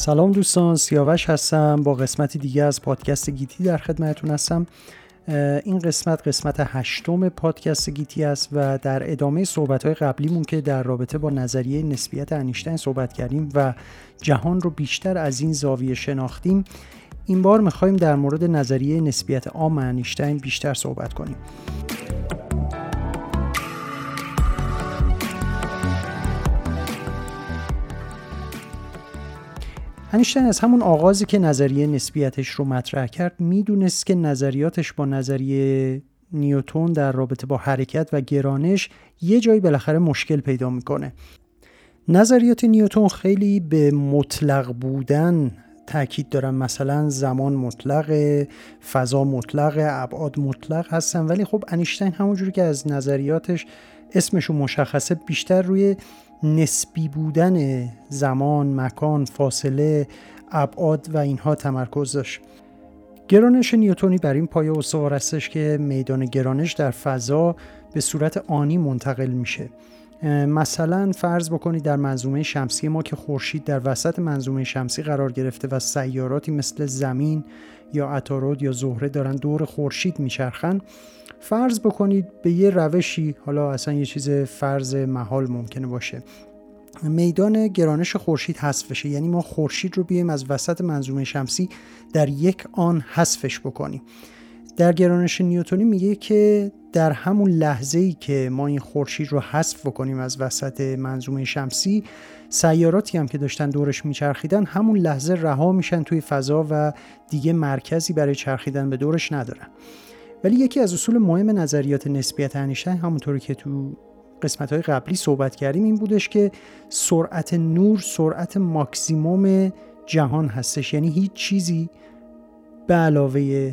سلام دوستان سیاوش هستم. با قسمت دیگه از پادکست گیتی در خدمتتون هستم. این قسمت قسمت هشتم پادکست گیتی است و در ادامه صحبت های قبلیمون که در رابطه با نظریه نسبیت انیشتین صحبت کردیم و جهان رو بیشتر از این زاویه شناختیم این بار می‌خوایم در مورد نظریه نسبیت عام انیشتین بیشتر صحبت کنیم. انیشتین از همون آغازی که نظریه نسبیتش رو مطرح کرد می‌دونست که نظریاتش با نظریه نیوتون در رابطه با حرکت و گرانش یه جایی بالاخره مشکل پیدا می‌کنه. نظریات نیوتون خیلی به مطلق بودن تاکید دارن. مثلا زمان مطلق فضا مطلق ابعاد مطلق هستن. ولی خب انیشتین همونجوری که از نظریاتش اسمشو مشخصه بیشتر روی نسبی بودن زمان، مکان، فاصله، ابعاد و اینها تمرکز داشت. گرانش نیوتونی بر این پایه استوار هستش که میدان گرانش در فضا به صورت آنی منتقل میشه. مثلا فرض بکنید در منظومه شمسی ما که خورشید در وسط منظومه شمسی قرار گرفته و سیاراتی مثل زمین یا عطارد یا زهره دارن دور خورشید میچرخن فرض بکنید به یه روشی حالا اصلا یه چیز فرض محال ممکنه باشه میدان گرانش خورشید حذف بشه. یعنی ما خورشید رو بیایم از وسط منظومه شمسی در یک آن حذفش بکنیم. در گرانش نیوتونی میگه که در همون لحظه ای که ما این خورشید رو حذف بکنیم از وسط منظومه شمسی سیاراتی هم که داشتن دورش میچرخیدن همون لحظه رها میشن توی فضا و دیگه مرکزی برای چرخیدن به دورش ندارن. ولی یکی از اصول مهم نظریات نسبیت انیشتین همونطوری که تو قسمت های قبلی صحبت کردیم این بودش که سرعت نور سرعت ماکسیموم جهان هستش. یعنی هیچ چیزی به علاوه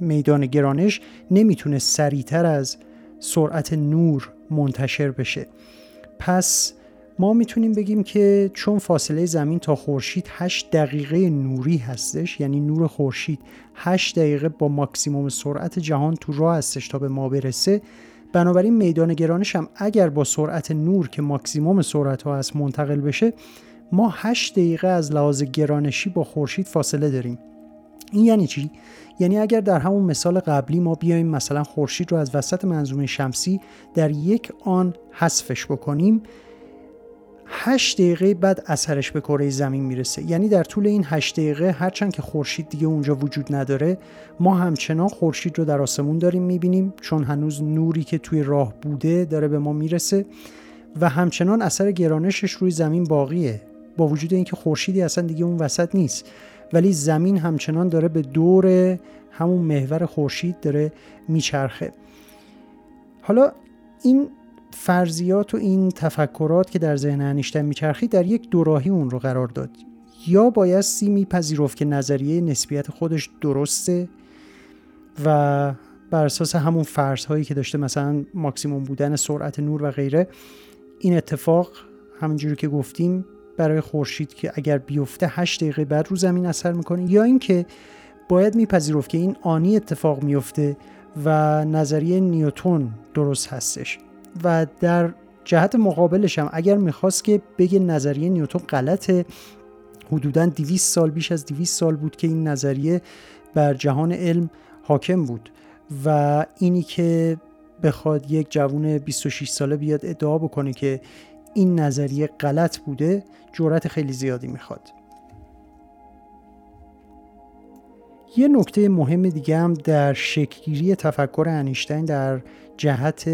میدان گرانش نمی‌تونه سریعتر از سرعت نور منتشر بشه. پس ما می‌تونیم بگیم که چون فاصله زمین تا خورشید 8 دقیقه نوری هستش یعنی نور خورشید 8 دقیقه با ماکسیموم سرعت جهان تو راه هستش تا به ما برسه بنابراین میدان گرانش هم اگر با سرعت نور که ماکسیموم سرعت ها هست منتقل بشه ما 8 دقیقه از لحاظ گرانشی با خورشید فاصله داریم. این یعنی چی؟ یعنی اگر در همون مثال قبلی ما بیایم مثلا خورشید رو از وسط منظومه شمسی در یک آن حذفش بکنیم 8 دقیقه بعد اثرش به کره زمین می‌رسه. یعنی در طول این 8 دقیقه هرچند که خورشید دیگه اونجا وجود نداره ما همچنان خورشید رو در آسمون داریم می‌بینیم چون هنوز نوری که توی راه بوده داره به ما می‌رسه و همچنان اثر گرانشش روی زمین باقیه. با وجود اینکه خورشیدی اصلا دیگه اون وسط نیست. ولی زمین همچنان داره به دور همون محور خورشید داره میچرخه. حالا این فرضیات و این تفکرات که در ذهن انیشتین میچرخید در یک دوراهی اون رو قرار داد. یا بایستی میپذیرفت که نظریه نسبیت خودش درسته و بر اساس همون فرض هایی که داشته مثلا ماکسیموم بودن سرعت نور و غیره این اتفاق همونجوری که گفتیم برای خورشید که اگر بیفته 8 دقیقه بعد رو زمین اثر می‌کنه یا اینکه باید میپذیرفت که این آنی اتفاق میفته و نظریه نیوتون درست هستش. و در جهت مقابلش هم اگر می‌خواست که بگه نظریه نیوتون غلطه حدودا 200 سال بیش از 200 سال بود که این نظریه بر جهان علم حاکم بود و اینی که بخواد یک جوون 26 ساله بیاد ادعا بکنه که این نظریه غلط بوده جرأت خیلی زیادی می‌خواد. یه نکته مهم دیگه هم در شکلگیری تفکر انیشتین در جهت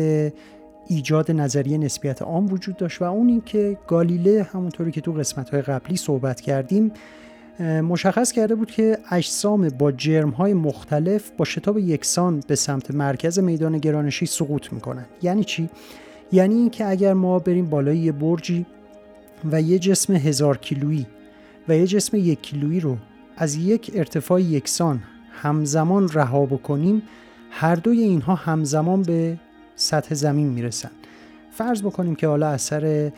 ایجاد نظریه نسبیت عام وجود داشت و اون این که گالیله همونطوری که تو قسمت های قبلی صحبت کردیم مشخص کرده بود که اجسام با جرم های مختلف با شتاب یکسان به سمت مرکز میدان گرانشی سقوط می‌کنن. یعنی چی؟ یعنی اینکه اگر ما بریم بالای یه برجی و یه جسم هزار کیلویی و یه جسم یک کیلویی رو از یک ارتفاع یکسان همزمان رها بکنیم هر دوی اینها همزمان به سطح زمین می‌رسن. فرض بکنیم که حالا اثر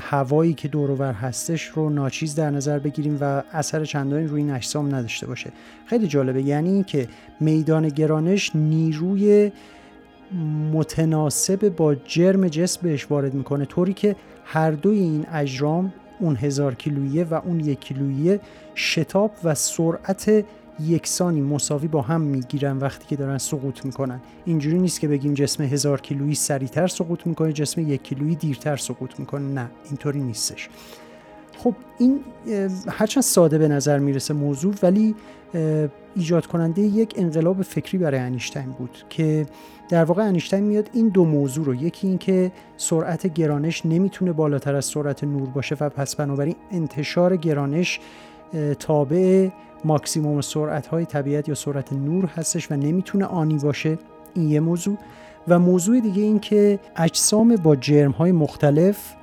هوایی که دورور هستش رو ناچیز در نظر بگیریم و اثر چندانی روی این اجسام نداشته باشه. خیلی جالبه یعنی که میدان گرانش نیروی متناسب با جرم جسم بهش وارد می‌کنه طوری که هر دوی این اجرام اون هزار کیلویه و اون یک کیلویه شتاب و سرعت یکسانی مساوی با هم می‌گیرن وقتی که دارن سقوط می‌کنن. اینجوری نیست که بگیم جسم هزار کیلویی سریعتر سقوط می‌کنه جسم یک کیلویی دیرتر سقوط می‌کنه. نه اینطوری نیستش. خب این هرچند ساده به نظر می‌رسه موضوع ولی ایجاد کننده یک انقلاب فکری برای انیشتین بود که در واقع انیشتین میاد این دو موضوع رو یکی این که سرعت گرانش نمی‌تونه بالاتر از سرعت نور باشه و پس بنابراین انتشار گرانش تابع ماکسیموم سرعت های طبیعت یا سرعت نور هستش و نمی‌تونه آنی باشه. این یه موضوع. و موضوع دیگه این که اجسام با جرم های مختلف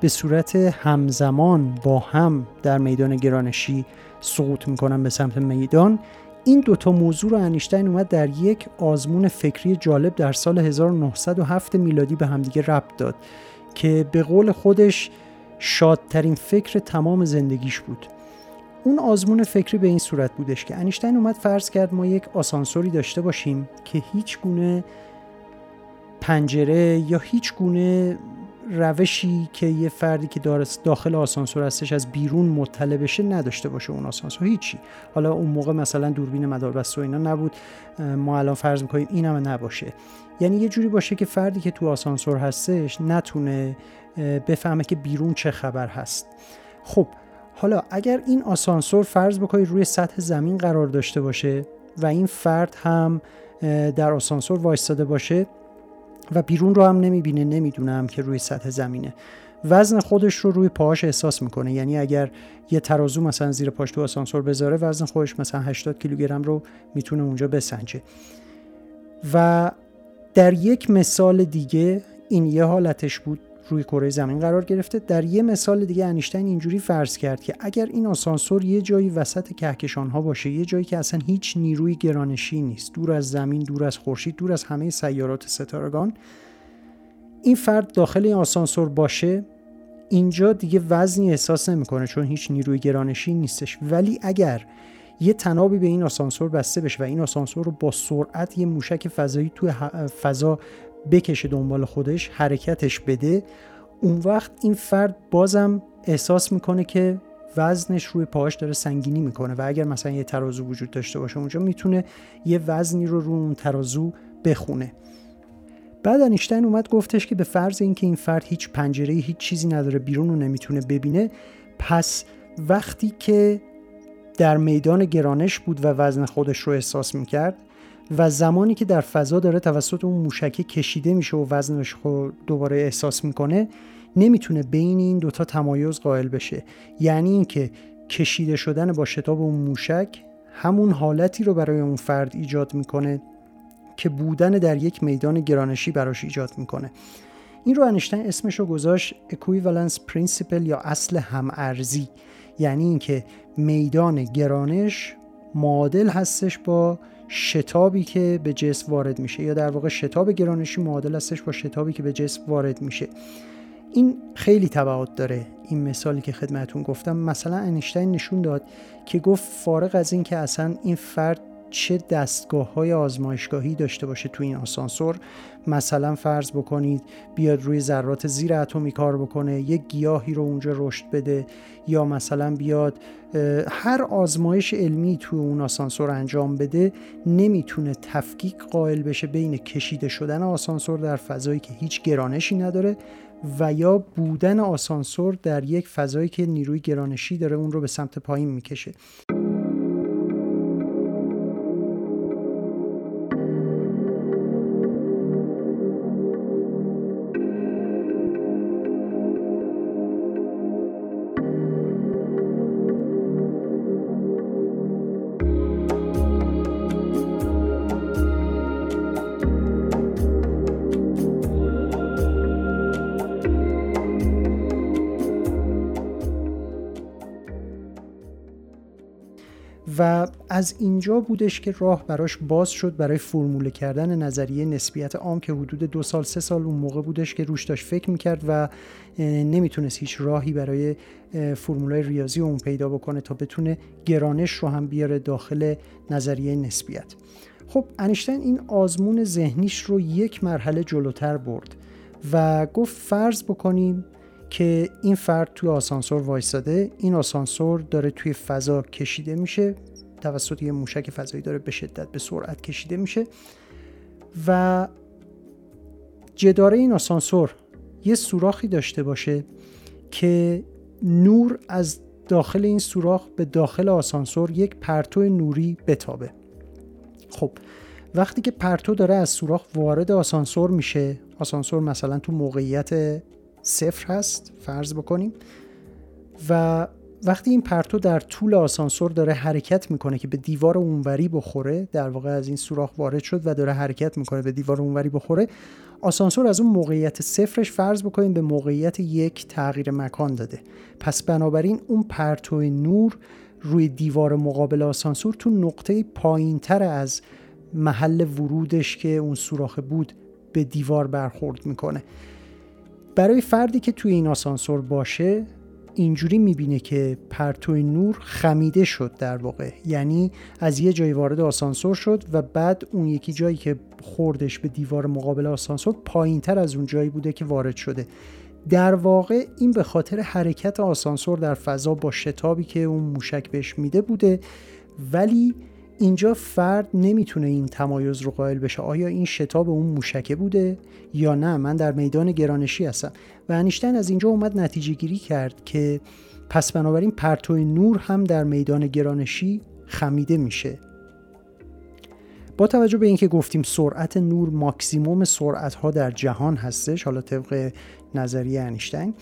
به صورت همزمان با هم در میدان گرانشی سقوط می‌کنن به سمت میدان. این دوتا موضوع رو انیشتین اومد در یک آزمون فکری جالب در سال 1907 میلادی به همدیگه ربط داد که به قول خودش شادترین فکر تمام زندگیش بود. اون آزمون فکری به این صورت بودش که انیشتین اومد فرض کرد ما یک آسانسوری داشته باشیم که هیچ گونه پنجره یا هیچ گونه روشی که یه فردی که داخل آسانسور هستش از بیرون مطلع بشه نداشته باشه اون آسانسور هیچی. حالا اون موقع مثلا دوربین مداربسته و اینا نبود. ما الان فرض می‌کنیم این هم نباشه. یعنی یه جوری باشه که فردی که تو آسانسور هستش نتونه بفهمه که بیرون چه خبر هست. خب حالا اگر این آسانسور فرض بکنید روی سطح زمین قرار داشته باشه و این فرد هم در آسانسور وایستاده باشه و بیرون رو هم نمی‌بینه نمی‌دونم که روی سطح زمینه. وزن خودش رو روی پاهاش احساس می‌کنه. یعنی اگر یه ترازو مثلا زیر پاش تو آسانسور بذاره وزن خودش مثلا 80 کیلوگرم رو می‌تونه اونجا بسنجه. و در یک مثال دیگه این یه حالتش بود. روی کره زمین قرار گرفته. در یه مثال دیگه انیشتین اینجوری فرض کرد که اگر این آسانسور یه جایی وسط کهکشان ها باشه یه جایی که اصلا هیچ نیروی گرانشی نیست دور از زمین دور از خورشید دور از همه سیارات ستارگان این فرد داخل این آسانسور باشه اینجا دیگه وزنی احساس نمی‌کنه چون هیچ نیروی گرانشی نیستش. ولی اگر یه تنابی به این آسانسور بسته بشه و این آسانسور رو با سرعت یه موشک فضایی توی فضا بکشه دنبال خودش حرکتش بده. اون وقت این فرد بازم احساس می‌کنه که وزنش روی پاهاش داره سنگینی می‌کنه و اگر مثلا یه ترازو وجود داشته باشه اونجا می‌تونه یه وزنی رو رو اون ترازو بخونه. بعد انیشتین اومد گفتش که به فرض اینکه این فرد هیچ پنجره هیچ چیزی نداره بیرون رو نمی‌تونه ببینه پس وقتی که در میدان گرانش بود و وزن خودش رو احساس می‌کرد و زمانی که در فضا داره توسط اون موشکه کشیده میشه و وزنش رو دوباره احساس می‌کنه نمی‌تونه بین این دوتا تمایز قائل بشه. یعنی اینکه کشیده شدن با شتاب اون موشک همون حالتی رو برای اون فرد ایجاد می‌کنه که بودن در یک میدان گرانشی براش ایجاد می‌کنه. این رو انیشتین اسمش رو گذاشت equivalence principle یا اصل همارزی. یعنی اینکه میدان گرانش معادل هستش با شتابی که به جسم وارد میشه یا در واقع شتاب گرانشی معادل هستش با شتابی که به جسم وارد میشه. این خیلی تبعات داره این مثالی که خدمتون گفتم. مثلا انیشتین نشون داد که گفت فارغ از این که اصلا این فرد چه دستگاه های آزمایشگاهی داشته باشه تو این آسانسور. مثلا فرض بکنید بیاد روی ذرات زیر اتمی کار بکنه یک گیاهی رو اونجا رشد بده یا مثلا بیاد هر آزمایش علمی تو اون آسانسور انجام بده نمی‌تونه تفکیک قائل بشه بین کشیده شدن آسانسور در فضایی که هیچ گرانشی نداره و یا بودن آسانسور در یک فضایی که نیروی گرانشی داره اون رو به سمت پایین می‌کشه. و از اینجا بودش که راه براش باز شد برای فرموله کردن نظریه نسبیت عام که حدود دو سال سه سال اون موقع بودش که روش داشت فکر می‌کرد و نمی‌تونست هیچ راهی برای فرمولای ریاضی اون پیدا بکنه تا بتونه گرانش رو هم بیاره داخل نظریه نسبیت. خب انیشتین این آزمون ذهنیش رو یک مرحله جلوتر برد و گفت فرض بکنیم که این فرد توی آسانسور وایساده این آسانسور داره توی فضا کشیده میشه توسط یه موشک فضایی داره به شدت به سرعت کشیده میشه و جداره این آسانسور یه سوراخی داشته باشه که نور از داخل این سوراخ به داخل آسانسور یک پرتو نوری بتابه. خب وقتی که پرتو داره از سوراخ وارد آسانسور میشه آسانسور مثلا تو موقعیت صفر هست فرض بکنیم. و وقتی این پرتو در طول آسانسور داره حرکت می‌کنه که به دیوار اونوری بخوره در واقع از این سوراخ وارد شد و داره حرکت می‌کنه به دیوار اونوری بخوره آسانسور از اون موقعیت صفرش فرض بکنیم به موقعیت یک تغییر مکان داده. پس بنابراین اون پرتو نور روی دیوار مقابل آسانسور تو نقطه پایین تر از محل ورودش که اون سوراخ بود به دیوار برخورد می‌کنه. برای فردی که توی این آسانسور باشه اینجوری می‌بینه که پرتو نور خمیده شد در واقع. یعنی از یه جایی وارد آسانسور شد و بعد اون یکی جایی که خوردش به دیوار مقابل آسانسور پایین تر از اون جایی بوده که وارد شده. در واقع این به خاطر حرکت آسانسور در فضا با شتابی که اون موشک بهش میده بوده ولی اینجا فرد نمی‌تونه این تمایز رو قائل بشه. آیا این شتاب اون موشکه بوده یا نه؟ من در میدان گرانشی هستم. و انیشتین از اینجا اومد نتیجه گیری کرد که پس بنابراین پرتو نور هم در میدان گرانشی خمیده میشه. با توجه به اینکه گفتیم سرعت نور ماکسیموم سرعت ها در جهان هستش حالا طبق نظریه انیشتین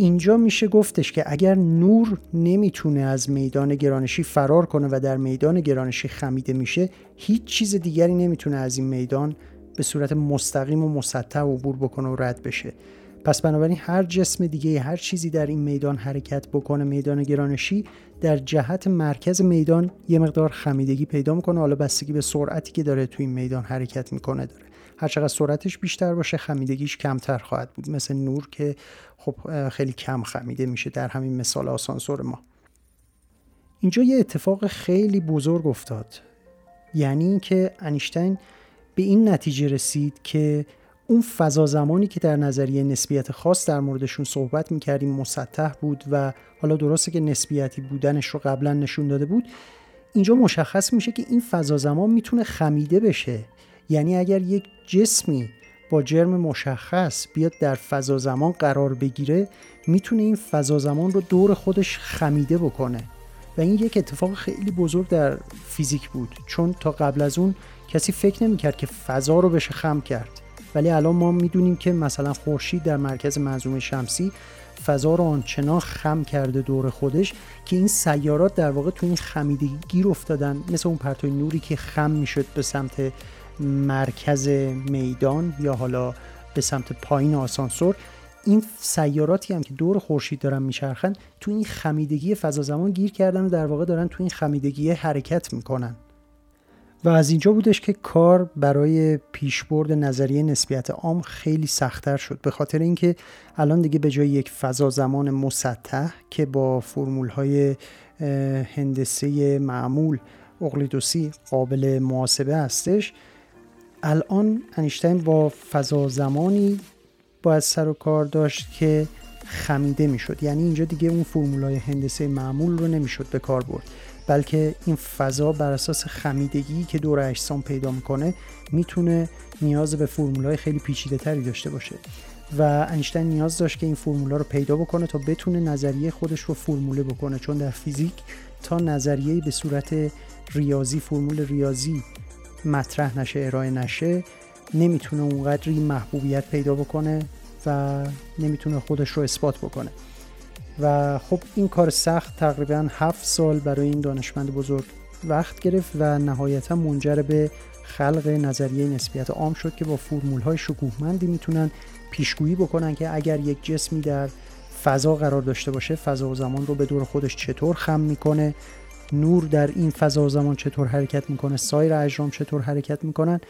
اینجا میشه گفتش که اگر نور نمی‌تونه از میدان گرانشی فرار کنه و در میدان گرانشی خمیده میشه هیچ چیز دیگری نمی‌تونه از این میدان به صورت مستقیم و مسطح عبور بکنه و رد بشه. پس بنابراین هر جسم دیگه هر چیزی در این میدان حرکت بکنه میدان گرانشی در جهت مرکز میدان یه مقدار خمیدگی پیدا می‌کنه. حالا بستگی به سرعتی که داره توی این میدان حرکت می‌کنه داره. هر چقدر سرعتش بیشتر باشه خمیدگیش کمتر خواهد بود. مثل نور که خب خیلی کم خمیده میشه در همین مثال آسانسور ما. اینجا یه اتفاق خیلی بزرگ افتاد. یعنی اینکه انیشتین به این نتیجه رسید که اون فضا زمانی که در نظریه نسبیت خاص در موردشون صحبت می‌کردیم مسطح بود و حالا درسته که نسبیتی بودنش رو قبلا نشون داده بود. اینجا مشخص میشه که این فضا زمان می‌تونه خمیده بشه. یعنی اگر یک جسمی با جرم مشخص بیاد در فضا زمان قرار بگیره می‌تونه این فضا زمان رو دور خودش خمیده بکنه. و این یک اتفاق خیلی بزرگ در فیزیک بود. چون تا قبل از اون کسی فکر نمی‌کرد که فضا رو بشه خم کرد. ولی الان ما می‌دونیم که مثلا خورشید در مرکز منظومه شمسی فضا رو آنچنان خم کرده دور خودش که این سیارات در واقع تو این خمیدگی گیر افتادن. مثل اون پرتوی نوری که خم می‌شد به سمت مرکز میدان یا حالا به سمت پایین آسانسور این سیاراتی هم که دور خورشید دارن میچرخن تو این خمیدگی فضا زمان گیر کردن و در واقع دارن تو این خمیدگی حرکت می‌کنن. و از اینجا بودش که کار برای پیشبرد نظریه نسبیت عام خیلی سختتر شد. به خاطر اینکه الان دیگه به جای یک فضا زمان مسطح که با فرمول های هندسه معمول اقلیدوسی قابل محاسبه هستش الان انیشتین با فضا زمانی باید سر و کار داشت که خمیده می‌شد. یعنی اینجا دیگه اون فرمولای هندسه معمول رو نمی‌شد به کار برد. بلکه این فضا بر اساس خمیدگی که دور اجسام پیدا می‌کنه می‌تونه نیاز به فرمولای خیلی پیچیده تری داشته باشه. و انیشتین نیاز داشت که این فرمولا رو پیدا بکنه تا بتونه نظریه خودش رو فرموله بکنه. چون در فیزیک تا نظریه به صورت ریاضی فرمول ریاضی مطرح نشه ارائه نشه نمی‌تونه اونقدری محبوبیت پیدا بکنه و نمی‌تونه خودش رو اثبات بکنه. و خب این کار سخت تقریبا هفت سال برای این دانشمند بزرگ وقت گرفت و نهایتا منجر به خلق نظریه نسبیت عام شد که با فرمول های شکوهمندی می‌تونن پیشگویی بکنن که اگر یک جسمی در فضا قرار داشته باشه فضا و زمان رو به دور خودش چطور خم می‌کنه نور در این فضا و زمان چطور حرکت می‌کنه سایر اجرام چطور حرکت می‌کنن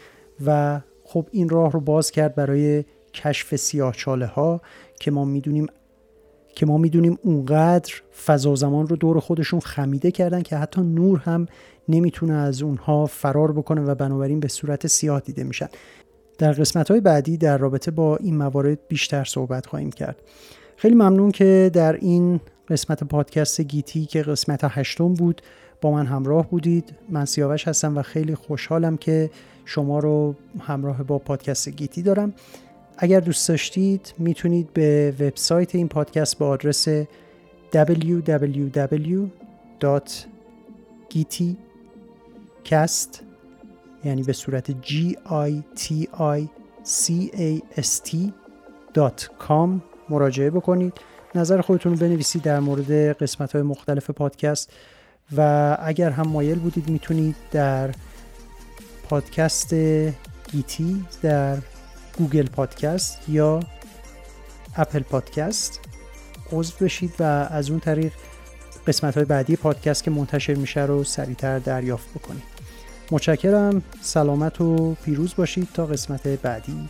و خب این راه رو باز کرد برای کشف سیاه چاله ها که ما می‌دونیم که ما می‌دونیم اونقدر فضا و زمان رو دور خودشون خمیده کردن که حتی نور هم نمی‌تونه از اونها فرار بکنه و بنابراین به صورت سیاه دیده میشن. در قسمت های بعدی در رابطه با این موارد بیشتر صحبت خواهیم کرد. خیلی ممنون که در این قسمت پادکست گیتی که قسمت هشتم بود با من همراه بودید. من سیاوش هستم و خیلی خوشحالم که شما رو همراه با پادکست گیتی دارم. اگر دوست داشتید می‌تونید به وبسایت این پادکست با آدرس www.giticast یعنی به صورت g i t i c a s t.com مراجعه بکنید. نظر خودتون رو بنویسید در مورد قسمت های مختلف پادکست و اگر هم مایل بودید می‌تونید در پادکست گیتی در گوگل پادکست یا اپل پادکست عضو بشید و از اون طریق قسمت های بعدی پادکست که منتشر میشه رو سریعتر دریافت بکنید. متشکرم سلامت و پیروز باشید تا قسمت بعدی.